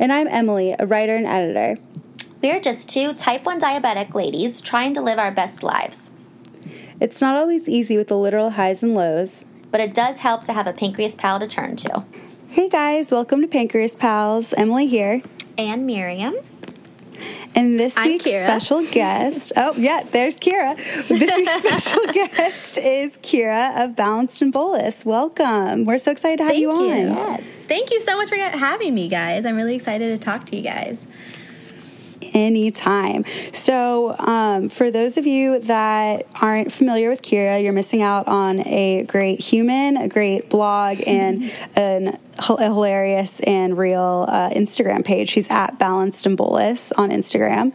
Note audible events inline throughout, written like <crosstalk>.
And I'm Emily, a writer and editor. We're just two type 1 diabetic ladies trying to live our best lives. It's not always easy with the literal highs and lows. But it does help to have a pancreas pal to turn to. Hey guys, welcome to Pancreas Pals. Emily here. And Miriam. And this I'm week's Kira. special guest, oh, yeah, there's Kira. This week's <laughs> special guest is Kira of Balanced and Bolus. Welcome. We're so excited to have Thank you on. Yes. Thank you so much for having me, guys. I'm really excited to talk to you guys. anytime. So, um, for those of you that aren't familiar with Kira, you're missing out on a great human, a great blog, and <laughs> an, hilarious and real uh, Instagram page. She's at Balanced and Bolus on Instagram. Um,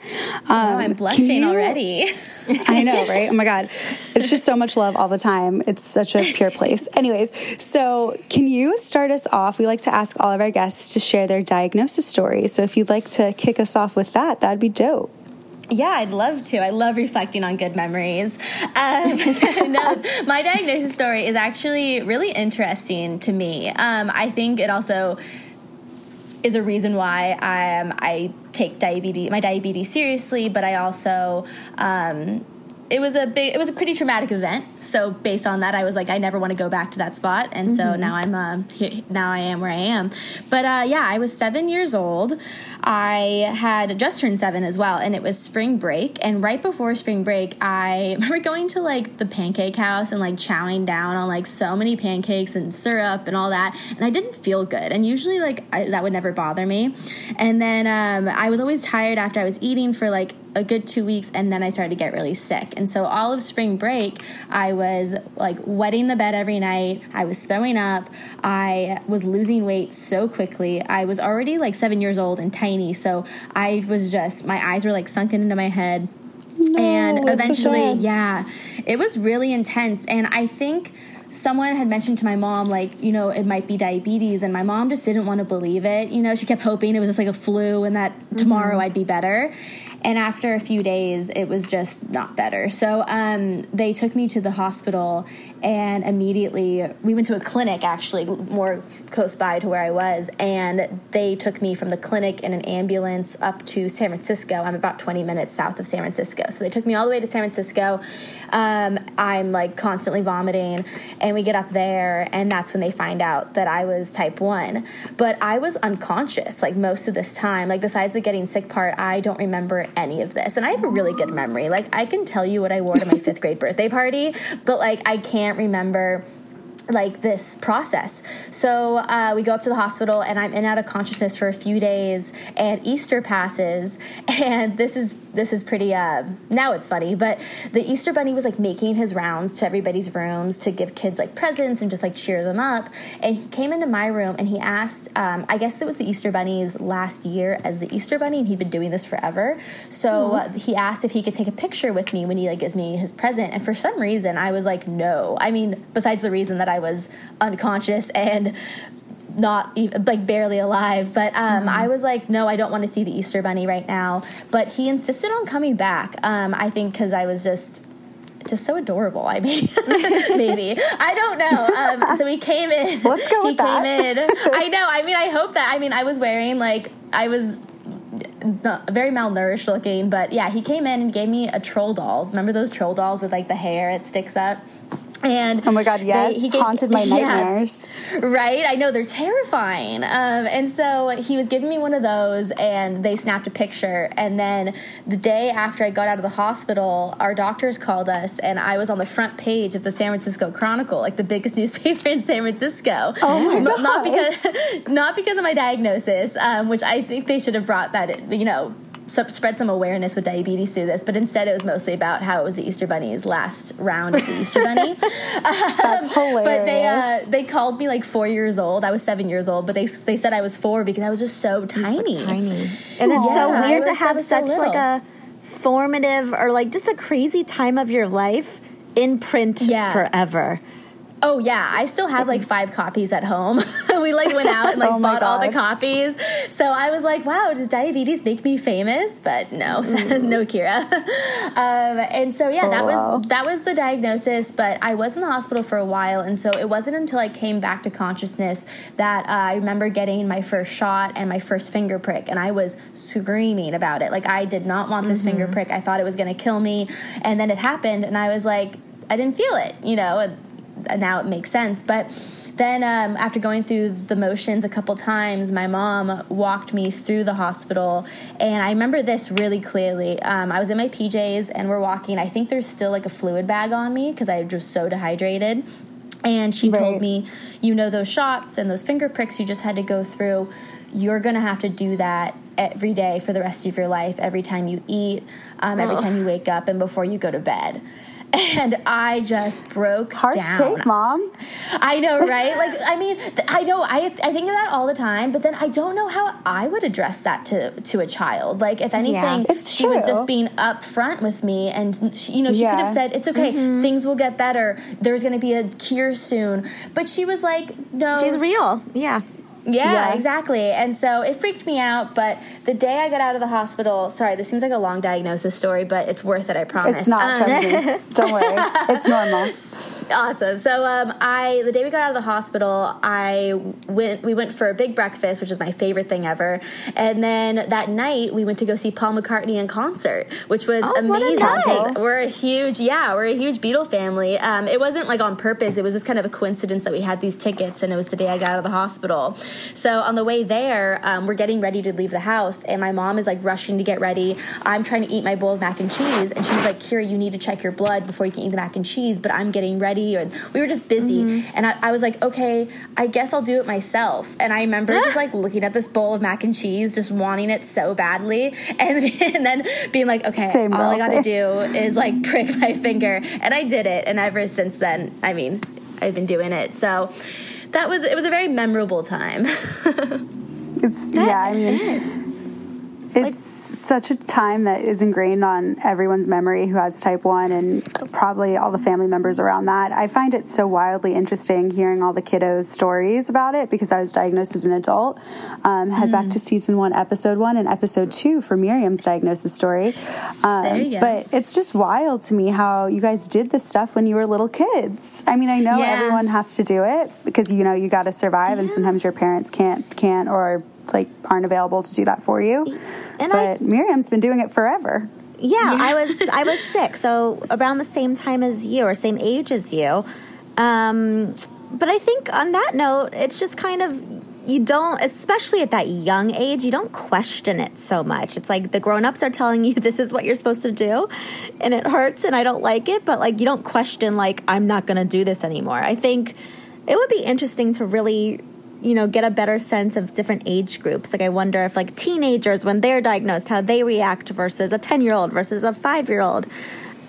Oh, I'm blushing you- already. <laughs> I know, right? Oh my God. It's just so much love all the time. It's such a pure place. Anyways, so can you start us off? We like to ask all of our guests to share their diagnosis story. So if you'd like to kick us off with that, that'd be dope. Yeah, I'd love to. I love reflecting on good memories. Um, <laughs> no, my diagnosis story is actually really interesting to me. Um, I think it also is a reason why I, um, I take diabetes, my diabetes seriously, but I also um, it was a big, it was a pretty traumatic event. So based on that, I was like, I never want to go back to that spot, and so now I'm um, here, now I am where I am. But uh, yeah, I was seven years old. I had just turned seven as well, and it was spring break. And right before spring break, I <laughs> remember going to like the pancake house and like chowing down on like so many pancakes and syrup and all that, and I didn't feel good. And usually, like I, that would never bother me. And then um, I was always tired after I was eating for like a good two weeks and then I started to get really sick. And so all of spring break, I was like wetting the bed every night. I was throwing up. I was losing weight so quickly. I was already like seven years old and tiny. So I was just, my eyes were like sunken into my head. and that's so eventually, yeah, it was really intense. And I think someone had mentioned to my mom, like, you know, it might be diabetes. And my mom just didn't want to believe it. You know, she kept hoping it was just like a flu and that mm-hmm. tomorrow I'd be better. And after a few days, it was just not better. So um, they took me to the hospital, and immediately we went to a clinic, actually, more close by to where I was. And they took me from the clinic in an ambulance up to San Francisco. I'm about 20 minutes south of San Francisco. So they took me all the way to San Francisco. Um, I'm like constantly vomiting, and we get up there, and that's when they find out that I was type 1. But I was unconscious like most of this time. Like, besides the getting sick part, I don't remember any of this. And I have a really good memory. Like, I can tell you what I wore to my fifth grade birthday party, but like, I can't remember like this process. So uh, we go up to the hospital, and I'm in and out of consciousness for a few days. And Easter passes, <laughs> and this is this is pretty. Uh, now it's funny, but the Easter bunny was like making his rounds to everybody's rooms to give kids like presents and just like cheer them up. And he came into my room and he asked. Um, I guess it was the Easter bunny's last year as the Easter bunny, and he'd been doing this forever. So uh, he asked if he could take a picture with me when he like gives me his present. And for some reason, I was like, no. I mean, besides the reason that I was unconscious and not even, like barely alive. But um, i was like no i don't want to see the easter bunny right now. But he insisted on coming back um, i think because i was just just so adorable i mean <laughs> maybe. I don't know um, so he came in. <laughs> What's going? go he that. came in. I know i mean i hope that i mean i was wearing like i was not, very malnourished looking but yeah he came in and gave me a troll doll. Remember those troll dolls with like the hair it sticks up and Oh my God, they- yes. he gave- Haunted my <laughs> yeah. nightmares. Right? I know they're terrifying. Um, and so he was giving me one of those, and they snapped a picture. And then the day after I got out of the hospital, our doctors called us, and I was on the front page of the San Francisco Chronicle, like the biggest <laughs> newspaper in San Francisco. Oh my N- Not because, <laughs> not because of my diagnosis, um, which I think they should have brought that, you know, sp- spread some awareness with diabetes through this, but instead it was mostly about how it was the Easter Bunny's last round of the Easter Bunny. <laughs> That's hilarious. But they uh, they called me like four years old. I was seven years old, but they they said I was four because I was just so tiny. tiny. And <laughs> it's so Yeah, I weird to have so such like a formative or like just a crazy time of your life in print Yeah. forever. Oh yeah, I still have like five copies at home. <laughs> we like went out and like <laughs> Oh bought all the copies. So I was like, wow, does diabetes make me famous? But no, <laughs> no, Kira. um, and so yeah, that Oh, wow. was that was the diagnosis. But I was in the hospital for a while, and so it wasn't until I came back to consciousness that uh, I remember getting my first shot and my first finger prick, and I was screaming about it. Like I did not want this finger prick. I thought it was going to kill me, and then it happened, and I was like, I didn't feel it, you know. And now it makes sense. But then, um, after going through the motions a couple times, my mom walked me through the hospital, and I remember this really clearly. Um, I was in my PJs, and we're walking. I think there's still like a fluid bag on me because I was just so dehydrated. And she Right. told me, you know, those shots and those finger pricks you just had to go through, you're going to have to do that every day for the rest of your life, every time you eat, um, every time you wake up, and before you go to bed. <laughs> And I just broke Harsh down. take, mom. I know, <laughs> right? Like, I mean, I know, I, I think of that all the time, but then I don't know how I would address that to, to a child. Like, if anything, It's she was just being upfront with me, and she, you know, she could have said, "It's okay, mm-hmm. things will get better. There's going to be a cure soon." But she was like, "No, She's real. Yeah. Yeah, Yeah. exactly. And so it freaked me out. But the day I got out of the hospital, sorry, this seems like a long diagnosis story, but it's worth it, I promise. It's not. Um. <laughs> Don't worry. It's normal. <laughs> awesome. So um, I, the day we got out of the hospital, I went. We went for a big breakfast, which is my favorite thing ever. And then that night, we went to go see Paul McCartney in concert, which was Oh, amazing. We're a huge, yeah, we're a huge Beatle family. Um, it wasn't like on purpose. It was just kind of a coincidence that we had these tickets, and it was the day I got out of the hospital. So on the way there, um, we're getting ready to leave the house, and my mom is like rushing to get ready. I'm trying to eat my bowl of mac and cheese, and she's like, "Kira, you need to check your blood before you can eat the mac and cheese." But I'm getting ready, and we were just busy, mm-hmm. and I, I was like, "Okay, I guess I'll do it myself." And I remember just like <laughs> looking at this bowl of mac and cheese, just wanting it so badly, <laughs> and, and then being like, "Okay, Same, all I gotta same. do <laughs> is like prick my finger," and I did it, and ever since then, I mean, I've been doing it. So that was it was a very memorable time. It's yeah. I mean, it's such a time that is ingrained on everyone's memory who has type one, and probably all the family members around that. I find it so wildly interesting hearing all the kiddos' stories about it because I was diagnosed as an adult. Um, head back to season one, episode one, and episode two for Miriam's diagnosis story. Um, There you go. But it's just wild to me how you guys did this stuff when you were little kids. I mean, I know Yeah. everyone has to do it because you know you got to survive, and sometimes your parents can't can't or like aren't available to do that for you. And I but Miriam's been doing it forever. Yeah, I was I was sick, so around the same time as you or same age as you. Um, but I think on that note, it's just kind of you don't, especially at that young age, you don't question it so much. It's like the grown-ups are telling you <laughs> this is what you're supposed to do, and it hurts, and I don't like it. But like you don't question like I'm not going to do this anymore. I think it would be interesting to really you know get a better sense of different age groups. Like i wonder if like teenagers when they're diagnosed how they react versus a 10 year old versus a 5 year old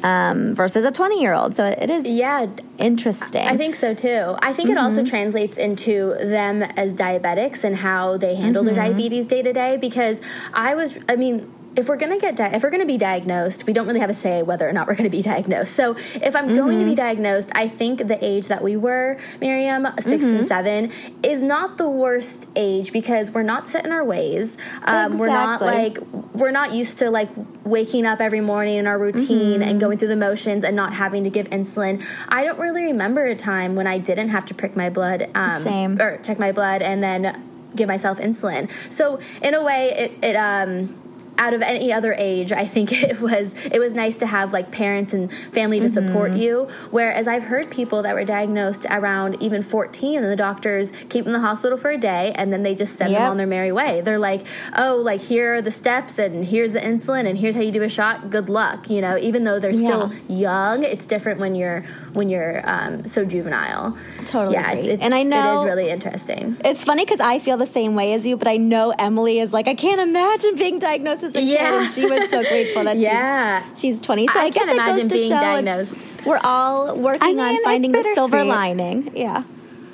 um, versus a 20 year old so it is yeah, interesting. I think so too. I think it also translates into them as diabetics and how they handle their diabetes day to day. Because I was, I mean, if we're gonna get di- if we're gonna be diagnosed, we don't really have a say whether or not we're gonna be diagnosed. So if I'm going to be diagnosed, I think the age that we were, Miriam, 6 and seven, is not the worst age because we're not set in our ways. Um, We're not like we're not used to like waking up every morning in our routine and going through the motions and not having to give insulin. I don't really remember a time when I didn't have to prick my blood um, Same. or check my blood and then give myself insulin. So in a way, it, it um. Out of any other age, I think <laughs> it was it was nice to have like parents and family to support Mm-hmm. you. Whereas I've heard people that were diagnosed around even 14, and the doctors keep them in the hospital for a day, and then they just send them on their merry way. They're like, oh, like here are the steps, and here's the insulin, and here's how you do a shot. Good luck, you know. Even though they're still young, it's different when you're when you're um, so juvenile. Totally yeah, it's, it's And I know- it is really interesting. it's funny because I feel the same way as you, but I know Emily is like, I can't imagine being diagnosed as a kid, Yeah. and she was so grateful that <laughs> Yeah. she's, she's 20. So I, I guess can't it goes imagine to being show diagnosed. we're all working I mean, on finding the silver lining. Yeah.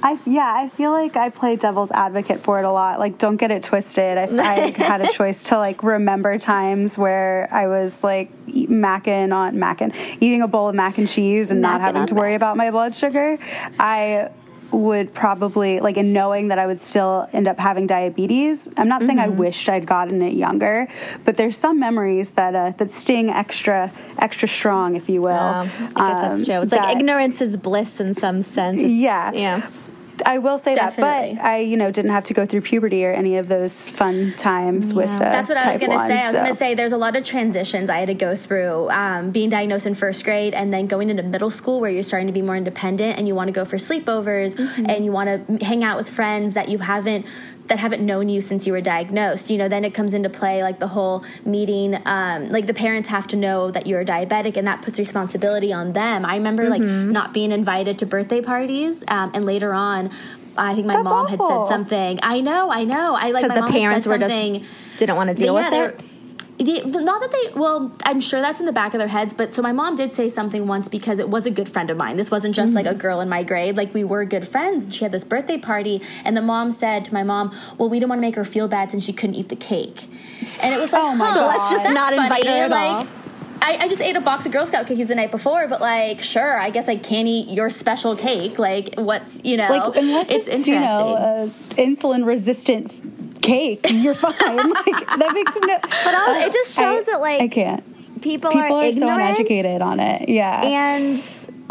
I yeah, I feel like I play devil's advocate for it a lot. Like, don't get it twisted. I, I <laughs> had a choice to like remember times where I was like eat- macking on macking, eating a bowl of mac and cheese and not having to worry mac. about my blood sugar. I would probably like in knowing that I would still end up having diabetes. I'm not saying I Mm-hmm. wished I'd gotten it younger, but there's some memories that uh, that sting extra extra strong, if you will. Um, I guess that's Um, true. It's like ignorance is bliss in some sense. It's- Yeah. Yeah. I will say Definitely. that, but I, you know, didn't have to go through puberty or any of those fun times with. Uh, That's what I was going to say. I was so. going to say there's a lot of transitions I had to go through. Um, being diagnosed in first grade and then going into middle school where you're starting to be more independent and you want to go for sleepovers Mm-hmm. and you want to hang out with friends that you haven't that haven't known you since you were diagnosed. You know, then it comes into play like the whole meeting. Um, like the parents have to know that you're diabetic and that puts responsibility on them. I remember like Mm-hmm. not being invited to birthday parties um, and later on. I think my That's mom had said something. I know, I know. I like my the parents said were just didn't want to deal Yeah, with it. Yeah, not that they. Well, I'm sure that's in the back of their heads. But so my mom did say something once because it was a good friend of mine. This wasn't just like a Mm-hmm. girl in my grade. Like we were good friends. And she had this birthday party, and the mom said to my mom, "Well, we didn't want to make her feel bad since she couldn't eat the cake." And it was like, Oh my huh, So let's just not invite her at like, all. I, I just ate a box of Girl Scout cookies the night before, but like, sure, I guess I can't eat your special cake. Like, what's you know? like unless it's, it's, you know uh, insulin resistant cake, you're fine. <laughs> like that makes no. But also, it just shows I, that like I can't. people, People are, are, so uneducated on it. Yeah. and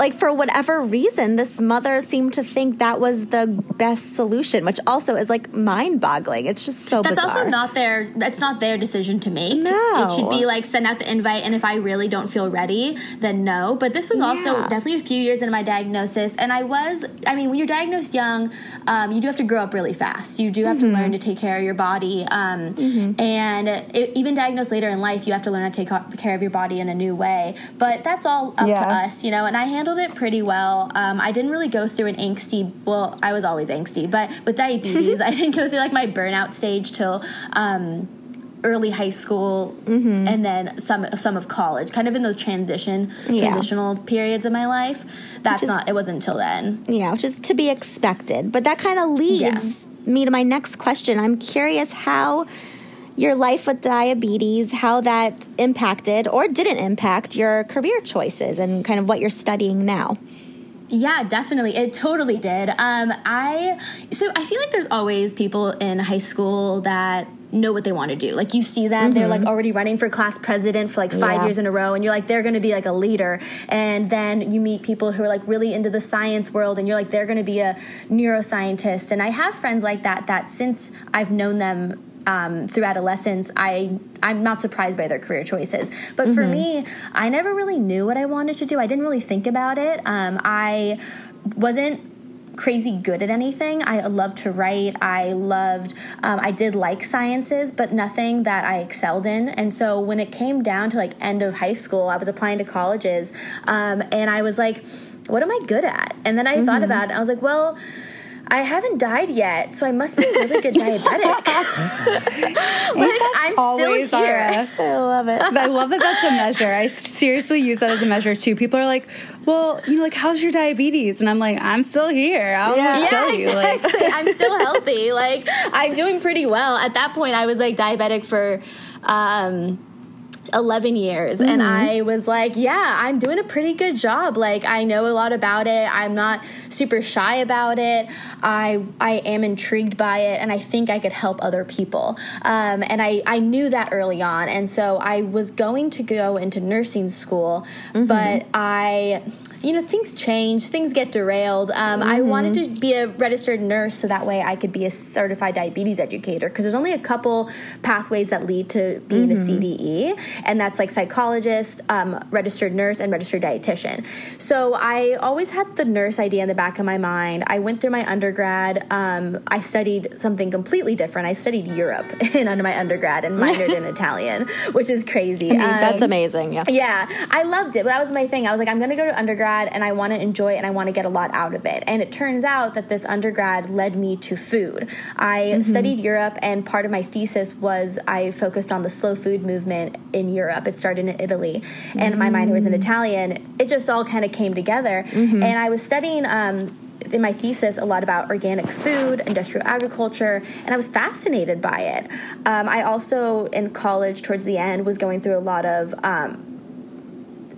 like for whatever reason this mother seemed to think that was the best solution which also is like mind-boggling it's just so That's bizarre also not their. That's not their decision to make. No. it should be like send out the invite, and if I really don't feel ready, then no. But this was also Yeah. definitely a few years into my diagnosis, and I was. I mean, when you're diagnosed young, um, you do have to grow up really fast. You do have Mm-hmm. to learn to take care of your body, um, and it, even diagnosed later in life, you have to learn to take care of your body in a new way. But that's all up Yeah. to us, you know. And I handled it pretty well. Um, I didn't really go through an angsty. Well, I was always angsty, but with diabetes, <laughs> I didn't go through like my burnout stage till. Um, early high school Mm-hmm. and then some some of college kind of in those transition Yeah. transitional periods of my life that's is- not it wasn't until then yeah which is to be expected but that kind of leads me to my next question i'm curious how your life with diabetes how that impacted or didn't impact your career choices and kind of what you're studying now Yeah, definitely. It totally did. Um, I so I feel like there's always people in high school that know what they want to do. Like you see them, they're like already running for class president for like five Yeah. years in a row, and you're like they're going to be like a leader. And then you meet people who are like really into the science world, and you're like they're going to be a neuroscientist. And I have friends like that. That since I've known them um, through adolescence, I I'm not surprised by their career choices. But for me, I never really knew what I wanted to do. I didn't really think about it. Um, I wasn't crazy good at anything. I loved to write. I loved. Um, I did like sciences, but nothing that I excelled in. And so when it came down to like end of high school, I was applying to colleges, um, and I was like, "What am I good at?" And then I thought about it. I was like, "Well." I haven't died yet, so I must be a really good <laughs> diabetic. <laughs> like I'm still here. our, i love it I love that that's a measure. I seriously use that as a measure too. People are like, "Well, you know, like, how's your diabetes?" And I'm like, "I'm still here. I'll Yeah. just tell you." Like, exactly. <laughs> I'm still healthy. Like I'm doing pretty well. At that point, I was like diabetic for. Um, 11 years and I was like, yeah, I'm doing a pretty good job. Like I know a lot about it. I'm not super shy about it. I I am intrigued by it and I think I could help other people. Um, and I I knew that early on. And so I was going to go into nursing school, but I you know things change things get derailed um, i wanted to be a registered nurse so that way i could be a certified diabetes educator because there's only a couple pathways that lead to being a cde and that's like psychologist, um, registered nurse, and registered dietitian. So I always had the nurse idea in the back of my mind. I went through my undergrad. Um, I studied something completely different. I studied Europe <laughs> in under my undergrad and minored in <laughs> Italian, which is crazy. Um, That's amazing. Yeah. yeah, I loved it. But that was my thing. I was like, I'm going to go to undergrad and I want to enjoy it and I want to get a lot out of it. And it turns out that this undergrad led me to food. I Mm-hmm. studied Europe, and part of my thesis was I focused on the slow food movement in Europe. It started in Italy, and my minor was in Mm. Italian. It just all kind of came together. Mm-hmm. And I was studying. Um, in my thesis, a lot about organic food, industrial agriculture, and I was fascinated by it. Um, I also, in college, towards the end, was going through a lot of um,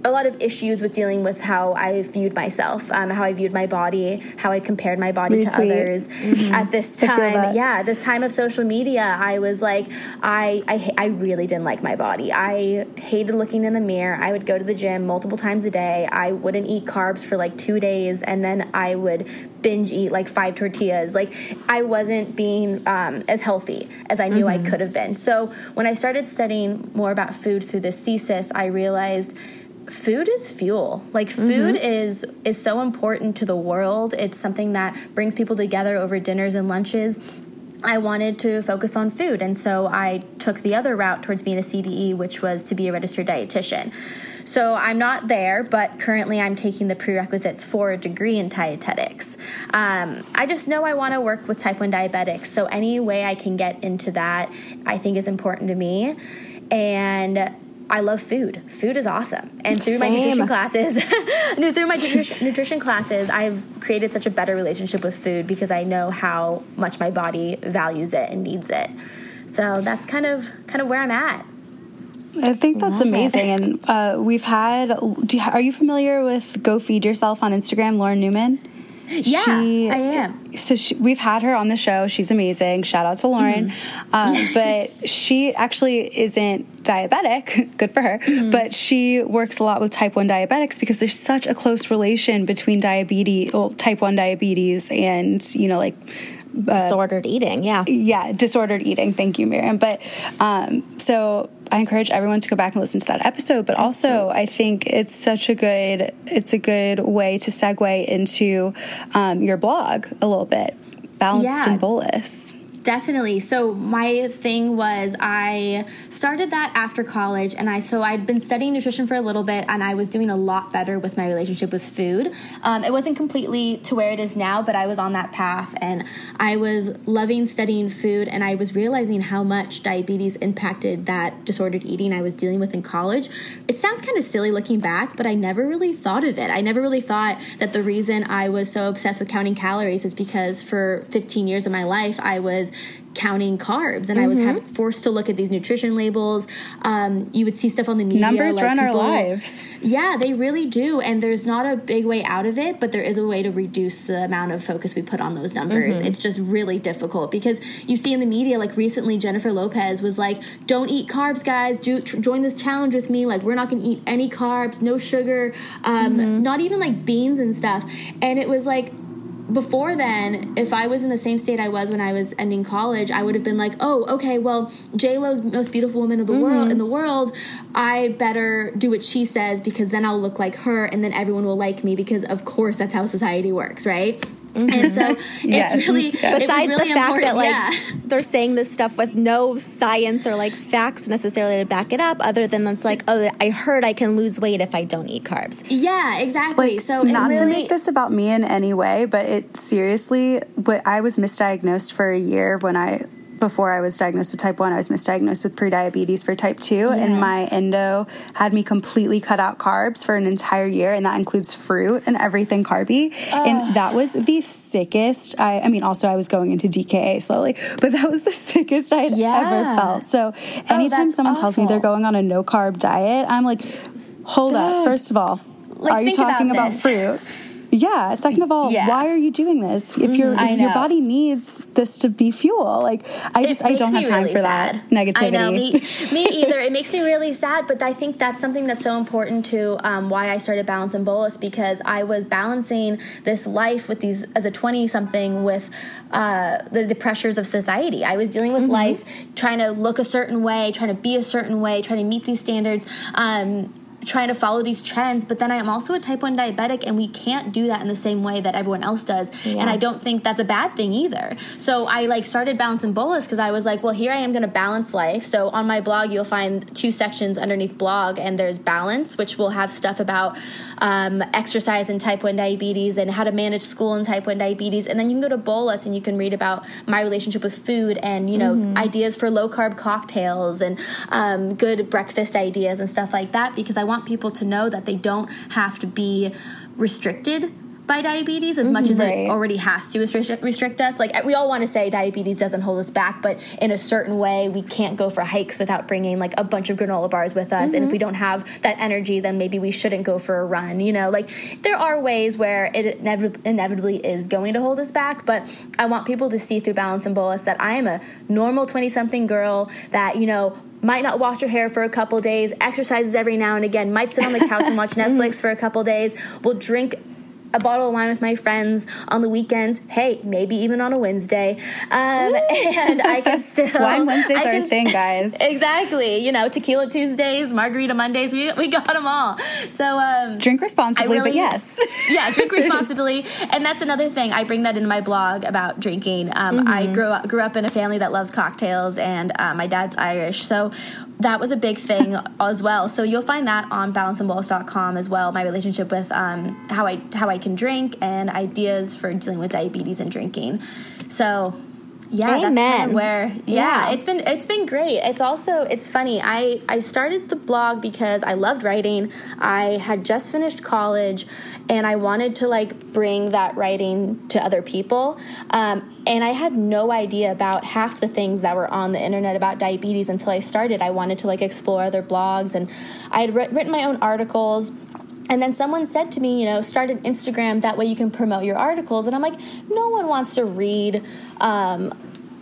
a lot of issues with dealing with how I viewed myself, um, how I viewed my body, how I compared my body to Retweet. others. At this time, yeah, this time of social media, I was like, I, I, I really didn't like my body. I hated looking in the mirror. I would go to the gym multiple times a day. I wouldn't eat carbs for like two days, and then I would binge eat like five tortillas. Like I wasn't being um, as healthy as I knew I could have been. So when I started studying more about food through this thesis, I realized food is fuel like food is is so important to the world it's something that brings people together over dinners and lunches I wanted to focus on food, and so I took the other route towards being a CDE, which was to be a registered dietitian. So I'm not there, but currently I'm taking the prerequisites for a degree in dietetics. Um, I just know I want to work with type 1 diabetics, so any way I can get into that, I think is important to me. And I love food. Food is awesome. And through my nutrition classes, <laughs> no, through my nutrition, nutrition classes, I've created such a better relationship with food because I know how much my body values it and needs it. So that's kind of kind of where I'm at. I think that's Love it. amazing. And uh, we've had. Do you, are you familiar with Go Feed Yourself on Instagram, Lauren Newman? Yeah, She- I am. So she, we've had her on the show. She's amazing. Shout out to Lauren. Mm-hmm. Um, <laughs> but she actually isn't diabetic. <laughs> Good for her. Mm-hmm. But she works a lot with type 1 diabetics because there's such a close relation between diabetes, well, type 1 diabetes and, you know, like Disordered eating. Yeah. yeah, disordered eating. Thank you, Miriam. But um, so I encourage everyone to go back and listen to that episode. But also, I think it's such a good it's a good way to segue into um, your blog a little bit, balanced Yeah. and bolus. Definitely. So my thing was I started that after college and I so I'd been studying nutrition for a little bit and I was doing a lot better with my relationship with food. Um, it wasn't completely to where it is now, but I was on that path and I was loving studying food and I was realizing how much diabetes impacted that disordered eating I was dealing with in college. It sounds kind of silly looking back, but I never really thought of it. I never really thought that the reason I was so obsessed with counting calories is because for 15 years of my life I was counting carbs and I was having, forced to look at these nutrition labels. Um, you would see stuff on the media. Numbers like run our lives. Yeah, they really do. And there's not a big way out of it, but there is a way to reduce the amount of focus we put on those numbers. It's just really difficult because you see in the media, like recently, Jennifer Lopez was like, don't eat carbs, guys. Do, tr- join this challenge with me. Like, we're not going to eat any carbs, no sugar, um, not even like beans and stuff. And it was like, before then, if I was in the same state I was when I was ending college, I would have been like, "Oh, okay, well, J Lo's most beautiful woman of the world mm-hmm. in the world. I better do what she says because then I'll look like her, and then everyone will like me because, of course, that's how society works, right?" Mm-hmm. And so Yes. it's really it was Besides really the fact important. that like yeah. they're saying this stuff with no science or like facts necessarily to back it up, other than it's like, oh, I heard I can lose weight if I don't eat carbs. yeah, exactly. Like, so it not to make this about me in any way, but it seriously, but I was misdiagnosed for a year when I before I was diagnosed with type 1, I was misdiagnosed with prediabetes for type 2 and my endo had me completely cut out carbs for an entire year and that includes fruit and everything carby. And that was the sickest I I mean also I was going into DKA slowly, but that was the <laughs> sickest I had Yeah. ever felt. So oh, anytime that's someone tells me they're going on a no carb diet, I'm like, hold up. First of all, Like, are you think about talking about, fruit? Yeah. Second of all, Yeah. why are you doing this? If your if your body needs this to be fuel, like I just I don't have time really for sad. that negativity. I know me, me <laughs> either. It makes me really sad, but I think that's something that's so important to um, why I started Balance and Bolus because I was balancing this life with these as a twenty something with uh, the, the pressures of society. I was dealing with life, trying to look a certain way, trying to be a certain way, trying to meet these standards. Um, trying to follow these trends but then i am also a type 1 diabetic and we can't do that in the same way that everyone else does. And i don't think that's a bad thing either. So i like started balance and bolus because i was like well here i am going to balance life. So on my blog you'll find two sections underneath blog and there's balance which will have stuff about um, exercise and type 1 diabetes and how to manage school and type 1 diabetes. And then you can go to bolus and you can read about my relationship with food and you know ideas for low carb cocktails and um, good breakfast ideas and stuff like that because i want people to know that they don't have to be restricted by diabetes as much as Right. it already has to restrict, restrict us. Like we all want to say diabetes doesn't hold us back, but in a certain way, we can't go for hikes without bringing like a bunch of granola bars with us. And if mm-hmm. we don't have that energy, then maybe we shouldn't go for a run. You know, like there are ways where it inevitably, inevitably is going to hold us back, but I want people to see through balance and bolus that I am a normal 20 something girl that, you know, might not wash your hair for a couple days, exercises every now and again, might sit on the couch and watch <laughs> Netflix for a couple days, will drink a bottle of wine with my friends on the weekends. Hey, maybe even on a Wednesday, um, and I can <laughs> still Wine Wednesdays I are a thing, guys. <laughs> Exactly. You know, tequila Tuesdays, margarita Mondays. We we got them all. So um, Drink responsibly, I but yes. <laughs> yeah, drink responsibly, and that's another thing. I bring that into my blog about drinking. Um, I grew up grew up in a family that loves cocktails, and uh, my dad's Irish, so that was a big thing <laughs> as well. So you'll find that on balanceandbolus.com as well. My relationship with um, how I how I can drink and ideas for dealing with diabetes and drinking. So. Yeah, Amen. where yeah, Yeah. it's been it's been great. It's also it's funny. I I started the blog because I loved writing. I had just finished college, and I wanted to like bring that writing to other people. Um, and I had no idea about half the things that were on the internet about diabetes until I started. I wanted to like explore other blogs, and I had writ- written my own articles. And then someone said to me, you know, start an Instagram. That way you can promote your articles. And I'm like, no one wants to read um,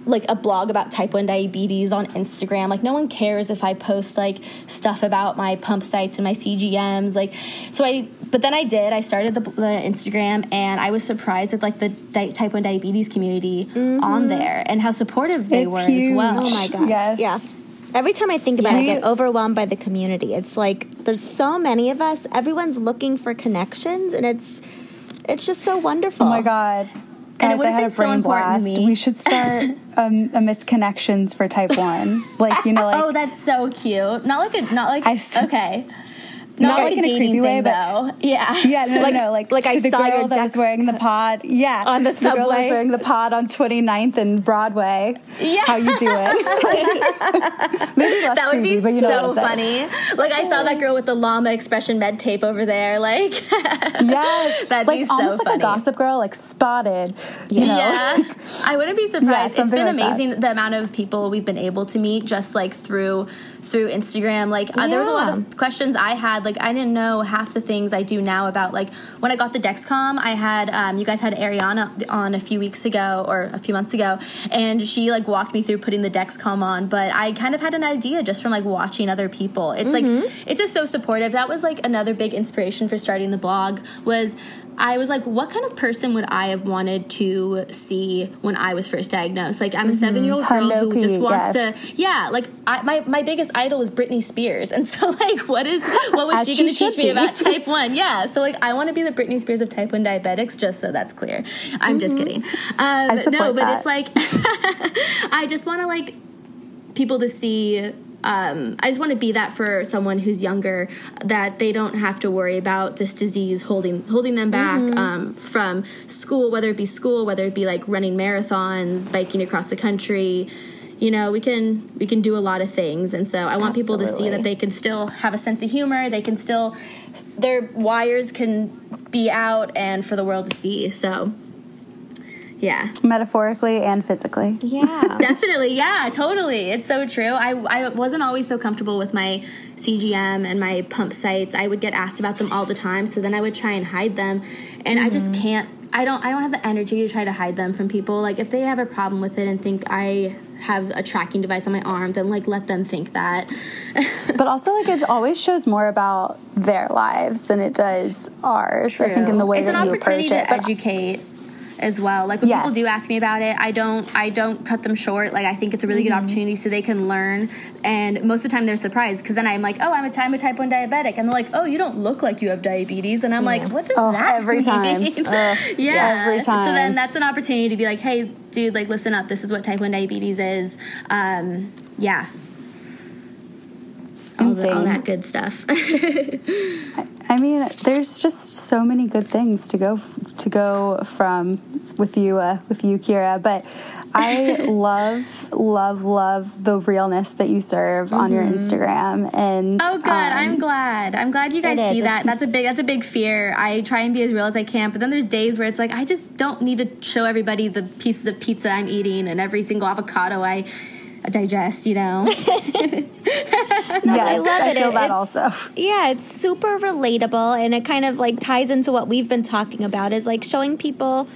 like a blog about type 1 diabetes on Instagram. Like, no one cares if I post like stuff about my pump sites and my CGMs. Like, so I, but then I did. I started the, the Instagram and I was surprised at like the di- type 1 diabetes community on there and how supportive they It's were huge. as well. Oh my gosh. Yes. Yeah. Every time I think about it, I get overwhelmed by the community. It's like there's so many of us. Everyone's looking for connections, and it's it's just so wonderful. Oh my god. it Guys, would I have had a been so brain important blast. We should start <laughs> um, a misconnections for type one. Like, you know, <laughs> like oh, that's so cute. Not like a, not like, I s- okay. Not, Not like, like in a creepy way, thing, but- though. Yeah. <laughs> Yeah, no, Like- no, no. Like, like to I the saw girl that was wearing the pod. Yeah. on the <laughs> to girl that was subway. wearing the pod on 29th and Broadway. Yeah. How you do it. <laughs> Maybe less That would be creepy, but you know so what I'm saying. funny. Like I saw that girl with the llama ExpressionMed tape over there. Like, Yes. That'd like be so almost like a gossip girl, like spotted. You know? yeah, I wouldn't be surprised. It's been like that. amazing the amount of people we've been able to meet just like through through Instagram. Like uh, there was a lot of questions I had. Like I didn't know half the things I do now about like when I got the Dexcom. I had um, you guys had Ariana on a few weeks ago or a few months ago, and she like walked me through putting the Dexcom on. But I kind of had an idea just from like watching other people. It's like it's just so supportive. That was like another big inspiration for starting the blog was. I was like, what kind of person would I have wanted to see when I was first diagnosed? Like, I'm a seven year old girl who just wants yes. to, yeah, like, I, my, my biggest idol was Britney Spears. <laughs> And so, like, what is, what was she she going to teach should me about type 1? Yeah. So, like, I want to be the Britney Spears of type 1 diabetics, just so that's clear. I'm just kidding. Um, no, but that. it's like, <laughs> I just want to, like, people to see um, I just want to be that for someone who's younger that they don't have to worry about this disease holding holding them back um, from school, whether it be school, whether it be like running marathons, biking across the country. You know, we can we can do a lot of things, and so I want people to see that they can still have a sense of humor. They can still their wires can be out and for the world to see. So Yeah. metaphorically and physically. Yeah. <laughs> Definitely, yeah, totally. It's so true. I, I wasn't always so comfortable with my CGM and my pump sites. I would get asked about them all the time, so then I would try and hide them, and I just mm-hmm. can't. I don't. I don't have the energy to try to hide them from people. Like if they have a problem with it and think I have a tracking device on my arm, then like let them think that. <laughs> But also, like, it always shows more about their lives than it does ours. I think in the way it's that an you approach opportunity it. to But educate as well. Like when people do ask me about it, I don't I don't cut them short. Like I think it's a really good Mm-hmm. opportunity so they can learn. And most of the time they're surprised because then I'm like, oh, I'm a, I'm a type one diabetic, and they're like, oh, you don't look like you have diabetes, and I'm like, what does that mean? Oh, that every mean? time. <laughs> Ugh, yeah, every time. So then that's an opportunity to be like, hey, dude, like listen up. This is what type one diabetes is. Um, yeah. All, the, all that good stuff. <laughs> I mean, there's just so many good things to go f- to go from with you, uh, with you, Kira. But I <laughs> love, love, love the realness that you serve on your Instagram. And Oh, good. um, I'm glad. I'm glad you guys It is. see that. It's- That's a big. That's a big fear. I try and be as real as I can, but then there's days where it's like I just don't need to show everybody the pieces of pizza I'm eating and every single avocado I digest. You know. <laughs> <laughs> yes, I love it. feel that It's- also. Yeah, it's super relatable and it kind of like ties into what we've been talking about is like showing people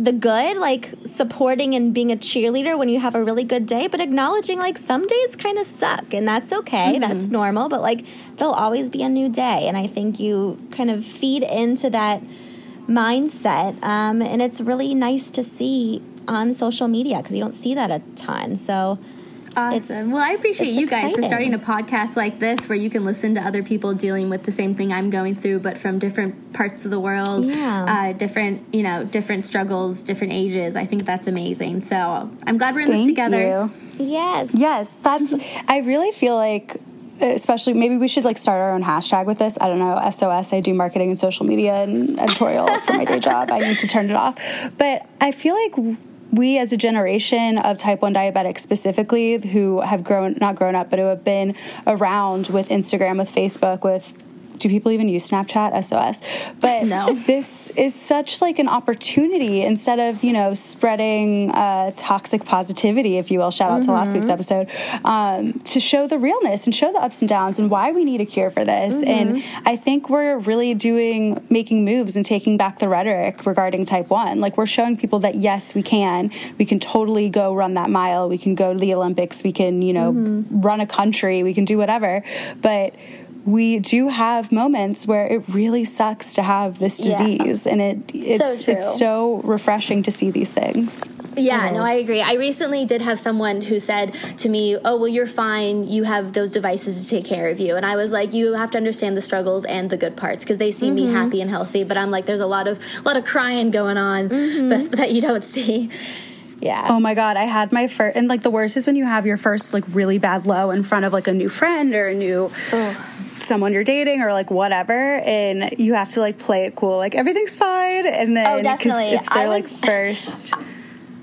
the good, like supporting and being a cheerleader when you have a really good day, but acknowledging like some days kind of suck and that's okay. That's normal, but like there'll always be a new day. And I think you kind of feed into that mindset. Um, and it's really nice to see on social media because you don't see that a ton. So It's- Awesome. well, I appreciate it's you guys for starting a podcast like this where you can listen to other people dealing with the same thing I'm going through, but from different parts of the world, Yeah. uh, different, you know, different struggles, different ages. I think that's amazing. So I'm glad we're in this together. you. yes. Yes, that's. I really feel like, especially maybe we should like start our own hashtag with this. I don't know. SOS. I do marketing and social media and editorial for my day job. I need to turn it off. But I feel like we, as a generation of type one diabetics specifically, who have grown not grown up, but who have been around with Instagram, with Facebook, with do people even use Snapchat? SOS. But No. <laughs> this is such like an opportunity instead of you know spreading uh, toxic positivity, if you will. Shout out to last week's episode um, to show the realness and show the ups and downs and why we need a cure for this. And I think we're really doing making moves and taking back the rhetoric regarding type one. Like we're showing people that yes, we can. We can totally go run that mile. We can go to the Olympics. We can you know run a country. We can do whatever. But we do have moments where it really sucks to have this Yeah. disease and it it's true. it's so refreshing to see these things. Yeah, no, I agree. I recently did have someone who said to me, "Oh, well, you're fine. You have those devices to take care of you." And I was like, "You have to understand the struggles and the good parts because they see me mm-hmm. happy and healthy, but I'm like, there's a lot of a lot of crying going on but, mm-hmm. <laughs> that you don't see." Yeah. Oh my god, I had my first and like the worst is when you have your first like really bad low in front of like a new friend or a new someone you're dating or like whatever and you have to like play it cool like everything's fine and then 'cause definitely. it's their I like first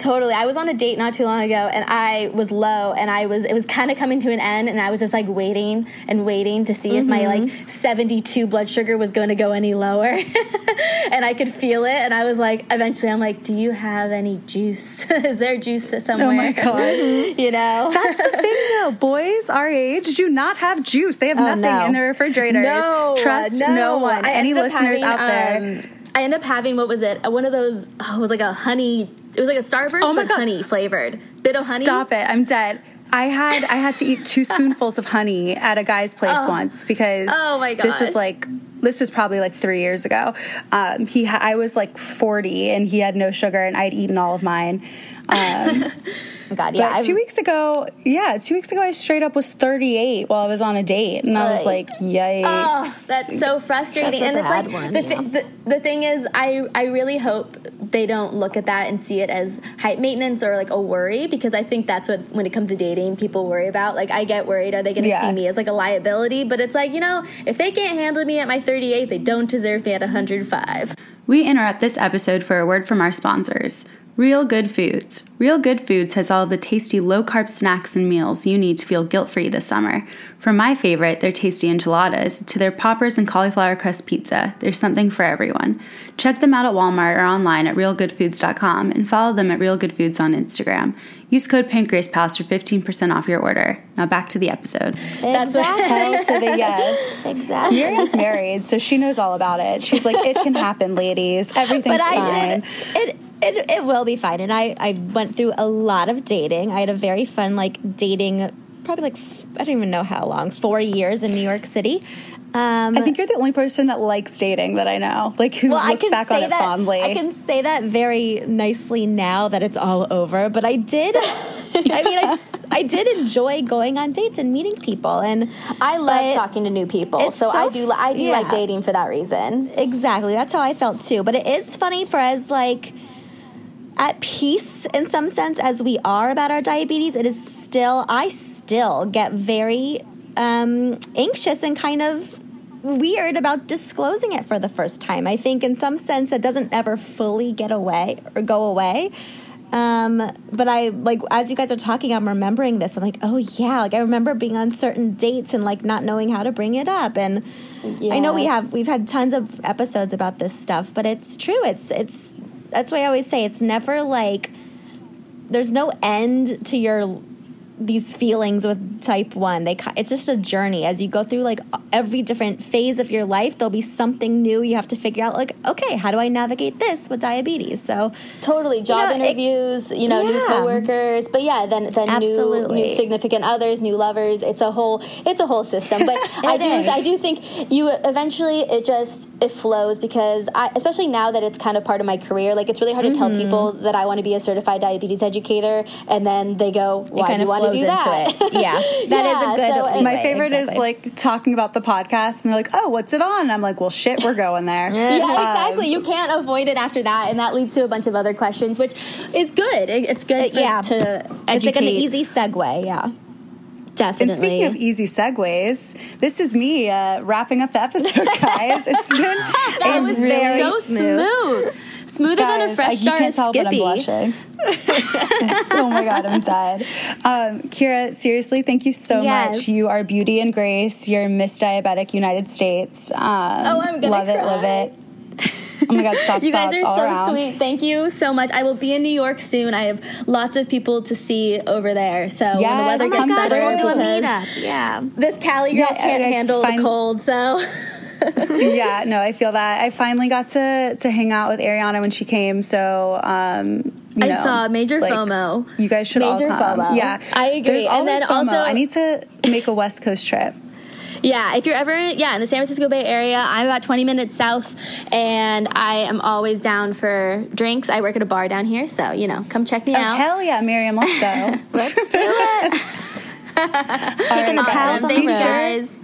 Totally. I was on a date not too long ago and I was low and I was it was kind of coming to an end and I was just like waiting and waiting to see if my like 72 blood sugar was going to go any lower. <laughs> and I could feel it and I was like eventually I'm like, "Do you have any juice? <laughs> Is there juice somewhere?" Oh my God. <laughs> you know. That's the thing though. Boys our age do not have juice. They have nothing no. in their refrigerators. No, Trust no, one. I Any listeners having, out there? um, I ended up having what was it? One of those. Oh, it was like a honey. It was like a Starburst, Oh but God. honey flavored. Bit-O-Honey. Stop it. I'm dead. I had I had to eat two <laughs> spoonfuls of honey at a guy's place once because Oh my this was like this was probably like three years ago. Um, he ha- I was like 40 and he had no sugar and I'd eaten all of mine. Um, <laughs> God, yeah. but 2 I've- weeks ago, yeah, two weeks ago I straight up was 38 while I was on a date and I was like, yikes. Oh, that's so frustrating. That's and it's like one, the, yeah. the the thing is, I I really hope they don't look at that and see it as height maintenance or like a worry because I think that's what when it comes to dating people worry about. Like I get worried, are they going to Yeah. see me as like a liability? But it's like you know, if they can't handle me at my 38, they don't deserve me at 105. We interrupt this episode for a word from our sponsors. Real Good Foods. Real Good Foods has all the tasty low carb snacks and meals you need to feel guilt free this summer. From my favorite, their tasty enchiladas, to their poppers and cauliflower crust pizza, there's something for everyone. Check them out at Walmart or online at realgoodfoods.com and follow them at Real Good Foods on Instagram. Use code PancreasPals for 15% off your order. Now back to the episode. That's what- Hell to the yes. exactly. Miriam's married, so she knows all about it. She's like, it can happen, ladies. Everything's but I fine. did. It, it it will be fine. And I I went through a lot of dating. I had a very fun like dating, probably like I don't even know how long, four years in New York City. Um, I think you're the only person that likes dating that I know, like who well, I looks can back on it that fondly. I can say that very nicely now that it's all over. But I did. <laughs> I mean, I, I did enjoy going on dates and meeting people, and I love but- talking to new people, so, so I do. I do yeah. like dating for that reason. Exactly. That's how I felt too. But it is funny for as like at peace in some sense as we are about our diabetes, it is still I still get very um, anxious and kind of weird about disclosing it for the first time. I think in some sense that doesn't ever fully get away or go away. Um, but I like as you guys are talking, I'm remembering this. I'm like, oh yeah, like I remember being on certain dates and like not knowing how to bring it up. And I know we have we've had tons of episodes about this stuff, but it's true. It's it's that's why I always say it's never like there's no end to your these feelings with type 1 they it's just a journey as you go through like every different phase of your life there'll be something new you have to figure out like okay how do i navigate this with diabetes so Totally, job know, it- interviews, you know, new Yeah. coworkers, but yeah, then then new, new significant others, new lovers. It's a whole it's a whole system. But <laughs> I do is. I do think you eventually it just it flows because I especially now that it's kind of part of my career, like it's really hard to tell Mm-hmm. people that I want to be a certified diabetes educator, and then they go, "Why do you want to flows do that?" it yeah <laughs> that is Yeah, a good so- and My leeway, favorite is like talking about the podcast, and they're like, "Oh, what's it on?" And I'm like, "Well, shit, we're going there." <laughs> Yeah, exactly. You can't avoid it after that, and that leads to a bunch of other questions, which is good. It- It's good Uh, for, yeah. to educate. it's like an easy segue yeah definitely. And speaking of easy segues, this is me uh, wrapping up the episode, <laughs> guys. It's been that a was very so smooth. Smoother than a fresh I- jar of tell, but I'm Skippy. blushing. <laughs> <laughs> oh my god, I'm dead. Um, Kira, seriously, thank you so Yes. much. You are beauty and grace. You're Miss Diabetic United States. Um, Oh, I'm gonna love it, live cry. it. Oh my god, stop <laughs> You guys are all so around. sweet. Thank you so much. I will be in New York soon. I have lots of people to see over there. So when the weather oh gets gosh better, we'll do a meetup yeah This Cali girl Yeah, can't I- I handle find- the cold. So <laughs> yeah, no, I feel that. I finally got to to hang out with Ariana when she came, so um, you I know, saw major like, FOMO. You guys should Major all come. FOMO. Yeah, I agree. There's And then FOMO. also- I need to make a West Coast trip. Yeah, if you're ever yeah in the San Francisco Bay Area, I'm about 20 minutes south, and I am always down for drinks. I work at a bar down here, so you know, come check me Oh out. hell yeah, Miriam, let's go. <laughs> let's do <laughs> it Taking the pals on the guys.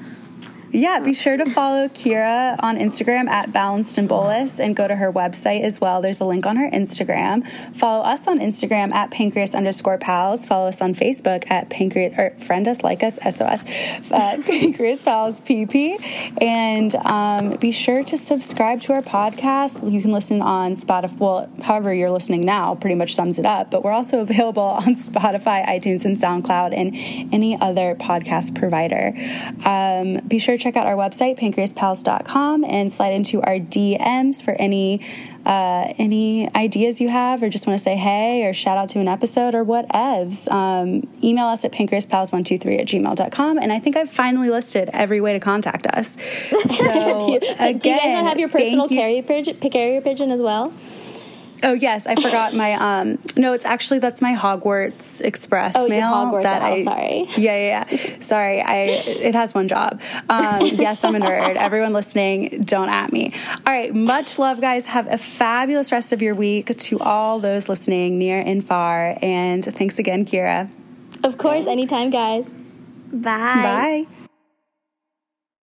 Yeah, be sure to follow Kira on Instagram at Balanced and Bolus and go to her website as well. There's a link on her Instagram. Follow us on Instagram at pancreas underscore pals. Follow us on Facebook at pancreas, or friend us, like us, SOS, uh, <laughs> pancreas pals PP. And um, be sure to subscribe to our podcast. You can listen on Spotify, well, however you're listening now pretty much sums it up, but we're also <laughs> available on Spotify, iTunes, and SoundCloud, and any other podcast provider. Um, be sure to check out our website, pancreaspals.com, and slide into our DMs for any uh, any ideas you have, or just want to say hey, or shout out to an episode, or whatevs. Um, email us at pancreaspals123 at gmail.com. And I think I've finally listed every way to contact us. <laughs> So, Do you guys not have your personal you- carrier pigeon, carrier pigeon as well? Oh yes, I forgot my um no, it's actually that's my Hogwarts Express Oh, your mail. Hogwarts that I, sorry. Yeah, yeah, yeah. Sorry, I it has one job. Um, yes, I'm a nerd. Everyone listening, don't at me. All right, much love, guys. Have a fabulous rest of your week to all those listening near and far. And thanks again, Kira. Of course, anytime, guys. bye Bye.